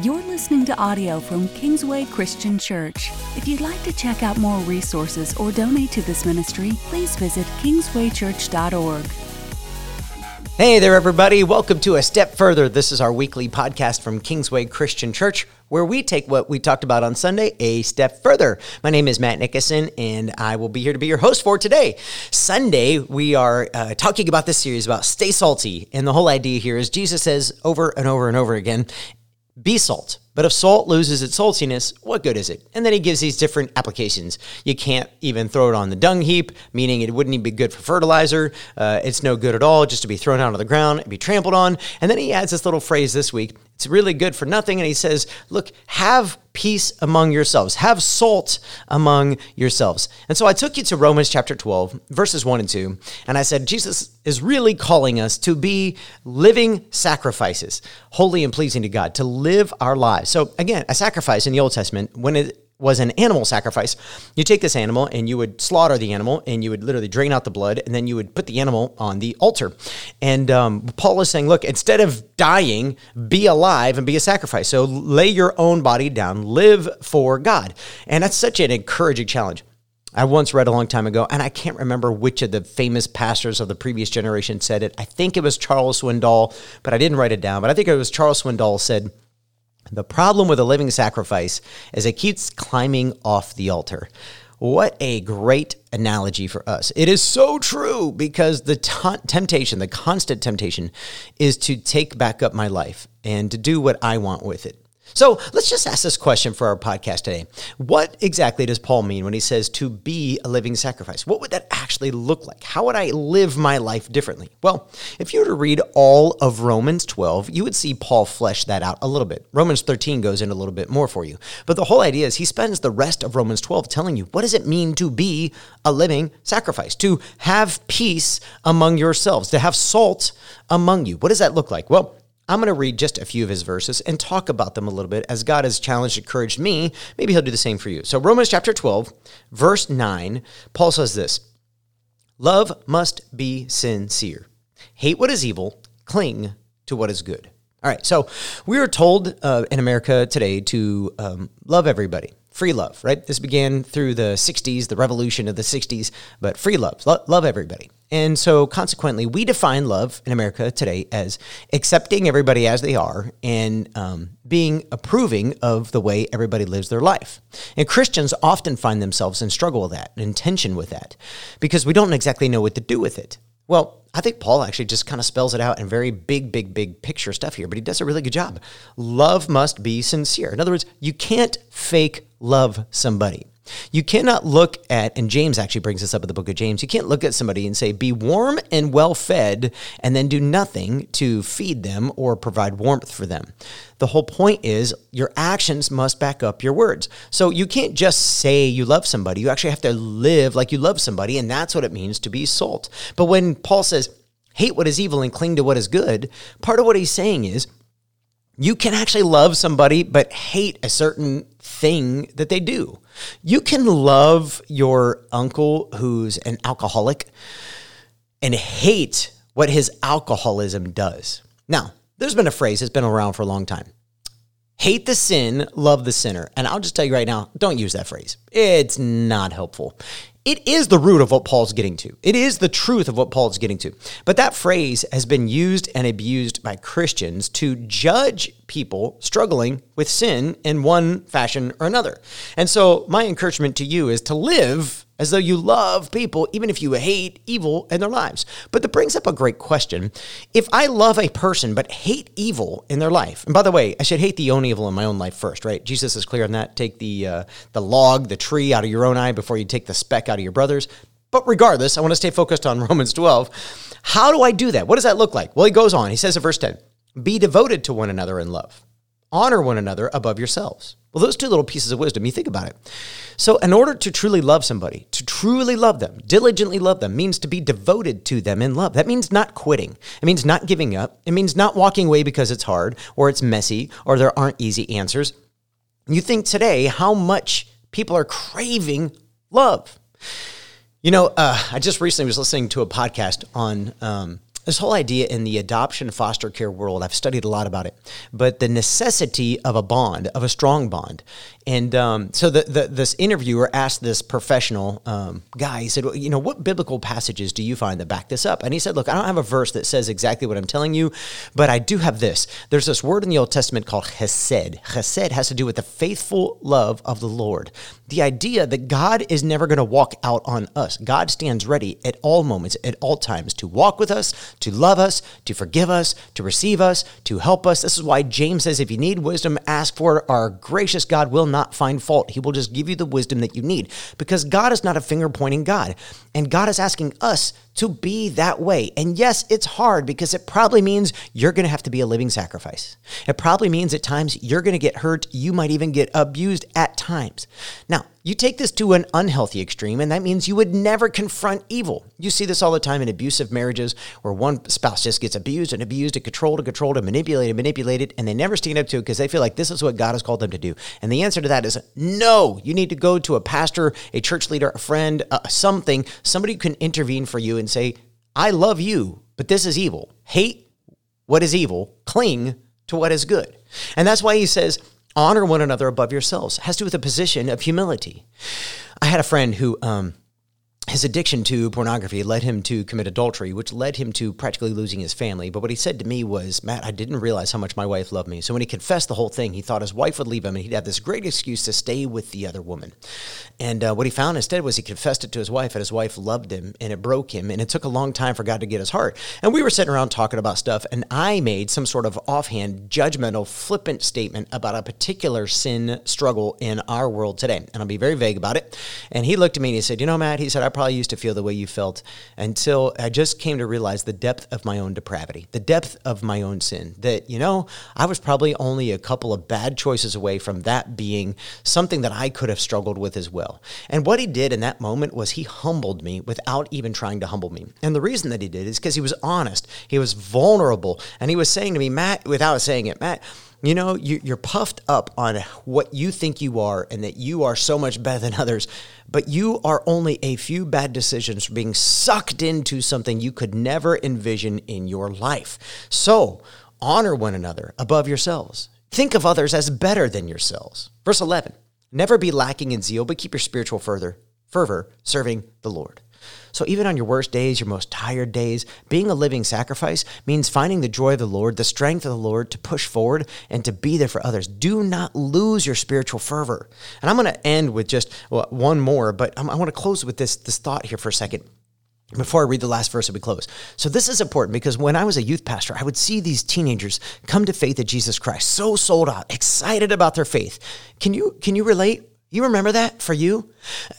You're listening to audio from Kingsway Christian Church. If you'd like to check out more resources or donate to this ministry, please visit kingswaychurch.org. Hey there, everybody. Welcome to A Step Further. This is our weekly podcast from Kingsway Christian Church, where we take what we talked about on Sunday a step further. My name is Matt Nickerson, and I will be here to be your host for today. Sunday, we are uh, talking about this series about stay salty. And the whole idea here is Jesus says over and over and over again, be salt. But if salt loses its saltiness, what good is it? And then he gives these different applications. You can't even throw it on the dung heap, meaning it wouldn't even be good for fertilizer. Uh, it's no good at all just to be thrown out on the ground and be trampled on. And then he adds this little phrase this week it's really good for nothing. And he says, look, have peace among yourselves, have salt among yourselves. And so I took you to Romans chapter 12, verses 1 and 2. And I said, Jesus is really calling us to be living sacrifices, holy and pleasing to God, to live our lives. So again, a sacrifice in the Old Testament, when it was an animal sacrifice. You take this animal and you would slaughter the animal and you would literally drain out the blood and then you would put the animal on the altar. And um, Paul is saying, look, instead of dying, be alive and be a sacrifice. So lay your own body down, live for God. And that's such an encouraging challenge. I once read a long time ago, and I can't remember which of the famous pastors of the previous generation said it. I think it was Charles Swindoll, but I didn't write it down. But I think it was Charles Swindoll said, the problem with a living sacrifice is it keeps climbing off the altar. What a great analogy for us. It is so true because the t- temptation, the constant temptation, is to take back up my life and to do what I want with it. So let's just ask this question for our podcast today. What exactly does Paul mean when he says to be a living sacrifice? What would that actually look like? How would I live my life differently? Well, if you were to read all of Romans 12, you would see Paul flesh that out a little bit. Romans 13 goes in a little bit more for you. But the whole idea is he spends the rest of Romans 12 telling you what does it mean to be a living sacrifice, to have peace among yourselves, to have salt among you. What does that look like? Well, I'm going to read just a few of his verses and talk about them a little bit as God has challenged, encouraged me. Maybe he'll do the same for you. So, Romans chapter 12, verse 9, Paul says this Love must be sincere. Hate what is evil, cling to what is good. All right, so we are told uh, in America today to um, love everybody free love, right? This began through the 60s, the revolution of the 60s, but free love, Lo- love everybody. And so, consequently, we define love in America today as accepting everybody as they are and um, being approving of the way everybody lives their life. And Christians often find themselves in struggle with that, in tension with that, because we don't exactly know what to do with it. Well, I think Paul actually just kind of spells it out in very big, big, big picture stuff here, but he does a really good job. Love must be sincere. In other words, you can't fake love somebody. You cannot look at, and James actually brings this up in the book of James, you can't look at somebody and say, be warm and well fed, and then do nothing to feed them or provide warmth for them. The whole point is your actions must back up your words. So you can't just say you love somebody, you actually have to live like you love somebody, and that's what it means to be salt. But when Paul says, hate what is evil and cling to what is good, part of what he's saying is, you can actually love somebody but hate a certain thing that they do. You can love your uncle who's an alcoholic and hate what his alcoholism does. Now, there's been a phrase that's been around for a long time. Hate the sin, love the sinner. And I'll just tell you right now, don't use that phrase. It's not helpful it is the root of what Paul's getting to. It is the truth of what Paul's getting to. But that phrase has been used and abused by Christians to judge people struggling with sin in one fashion or another. And so, my encouragement to you is to live as though you love people, even if you hate evil in their lives. But that brings up a great question. If I love a person but hate evil in their life, and by the way, I should hate the only evil in my own life first, right? Jesus is clear on that. Take the uh, the log, the tree out of your own eye before you take the speck out of your brother's. But regardless, I want to stay focused on Romans 12. How do I do that? What does that look like? Well, he goes on. He says in verse 10 Be devoted to one another in love, honor one another above yourselves. Well, those two little pieces of wisdom, you think about it. So, in order to truly love somebody, to truly love them, diligently love them, means to be devoted to them in love. That means not quitting. It means not giving up. It means not walking away because it's hard or it's messy or there aren't easy answers. You think today how much people are craving love. You know, uh, I just recently was listening to a podcast on um, this whole idea in the adoption foster care world, I've studied a lot about it, but the necessity of a bond, of a strong bond. And um, so the, the, this interviewer asked this professional um, guy, he said, well, you know, what biblical passages do you find that back this up? And he said, look, I don't have a verse that says exactly what I'm telling you, but I do have this. There's this word in the Old Testament called chesed. Chesed has to do with the faithful love of the Lord. The idea that God is never going to walk out on us. God stands ready at all moments, at all times, to walk with us, to love us, to forgive us, to receive us, to help us. This is why James says, if you need wisdom, ask for it. Our gracious God will not find fault. He will just give you the wisdom that you need because God is not a finger pointing God. And God is asking us to be that way. And yes, it's hard because it probably means you're going to have to be a living sacrifice. It probably means at times you're going to get hurt. You might even get abused at times. Now, you take this to an unhealthy extreme, and that means you would never confront evil. You see this all the time in abusive marriages where one spouse just gets abused and abused and controlled and controlled and manipulated and manipulated, and they never stand up to it because they feel like this is what God has called them to do. And the answer to that is no. You need to go to a pastor, a church leader, a friend, uh, something, somebody who can intervene for you and say, I love you, but this is evil. Hate what is evil, cling to what is good. And that's why he says, honor one another above yourselves. It has to do with a position of humility. I had a friend who um, his addiction to pornography led him to commit adultery, which led him to practically losing his family. But what he said to me was, Matt, I didn't realize how much my wife loved me. So when he confessed the whole thing, he thought his wife would leave him and he'd have this great excuse to stay with the other woman. And uh, what he found instead was he confessed it to his wife, and his wife loved him, and it broke him. And it took a long time for God to get his heart. And we were sitting around talking about stuff, and I made some sort of offhand, judgmental, flippant statement about a particular sin struggle in our world today. And I'll be very vague about it. And he looked at me and he said, You know, Matt, he said, I probably used to feel the way you felt until I just came to realize the depth of my own depravity, the depth of my own sin. That, you know, I was probably only a couple of bad choices away from that being something that I could have struggled with as well. And what he did in that moment was he humbled me without even trying to humble me. And the reason that he did is because he was honest, he was vulnerable, and he was saying to me, Matt, without saying it, Matt, you know, you, are puffed up on what you think you are and that you are so much better than others, but you are only a few bad decisions from being sucked into something you could never envision in your life. So honor one another above yourselves. Think of others as better than yourselves. Verse 11 Never be lacking in zeal, but keep your spiritual further, fervor serving the Lord. So even on your worst days, your most tired days, being a living sacrifice means finding the joy of the Lord, the strength of the Lord to push forward and to be there for others. Do not lose your spiritual fervor. And I'm going to end with just one more, but I want to close with this, this thought here for a second before I read the last verse and we close. So this is important because when I was a youth pastor, I would see these teenagers come to faith in Jesus Christ, so sold out, excited about their faith. Can you can you relate? You remember that for you?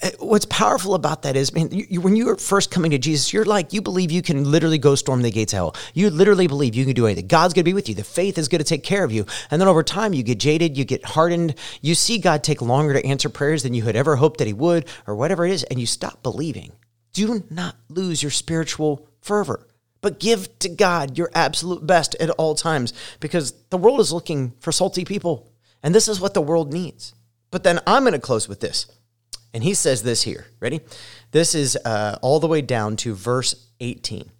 Uh, what's powerful about that is, man, you, when you are first coming to Jesus, you're like, you believe you can literally go storm the gates of hell. You literally believe you can do anything. God's going to be with you. The faith is going to take care of you. And then over time, you get jaded, you get hardened. You see God take longer to answer prayers than you had ever hoped that He would, or whatever it is, and you stop believing. Do not lose your spiritual fervor, but give to God your absolute best at all times because the world is looking for salty people. And this is what the world needs. But then I'm going to close with this. And he says this here. Ready? This is uh, all the way down to verse 18.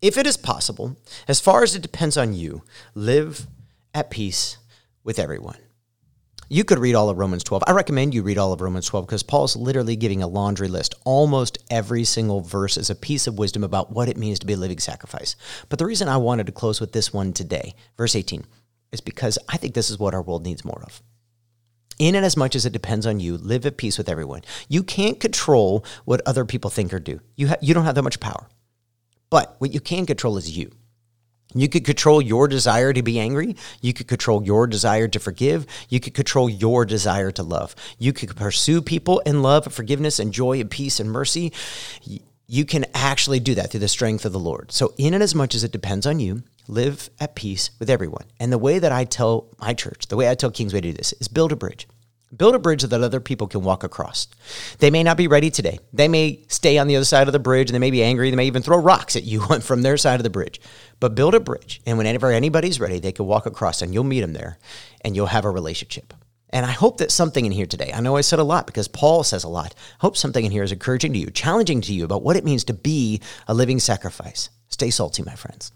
If it is possible, as far as it depends on you, live at peace with everyone. You could read all of Romans 12. I recommend you read all of Romans 12 because Paul's literally giving a laundry list. Almost every single verse is a piece of wisdom about what it means to be a living sacrifice. But the reason I wanted to close with this one today, verse 18, is because I think this is what our world needs more of in and as much as it depends on you, live at peace with everyone. You can't control what other people think or do. You, ha- you don't have that much power. But what you can control is you. You could control your desire to be angry. You could control your desire to forgive. You could control your desire to love. You could pursue people in love, forgiveness, and joy, and peace, and mercy. You can actually do that through the strength of the Lord. So, in and as much as it depends on you, live at peace with everyone. And the way that I tell my church, the way I tell Kingsway to do this is build a bridge. Build a bridge that other people can walk across. They may not be ready today. They may stay on the other side of the bridge and they may be angry. They may even throw rocks at you from their side of the bridge. But build a bridge. And whenever anybody's ready, they can walk across and you'll meet them there and you'll have a relationship. And I hope that something in here today, I know I said a lot because Paul says a lot. I hope something in here is encouraging to you, challenging to you about what it means to be a living sacrifice. Stay salty, my friends.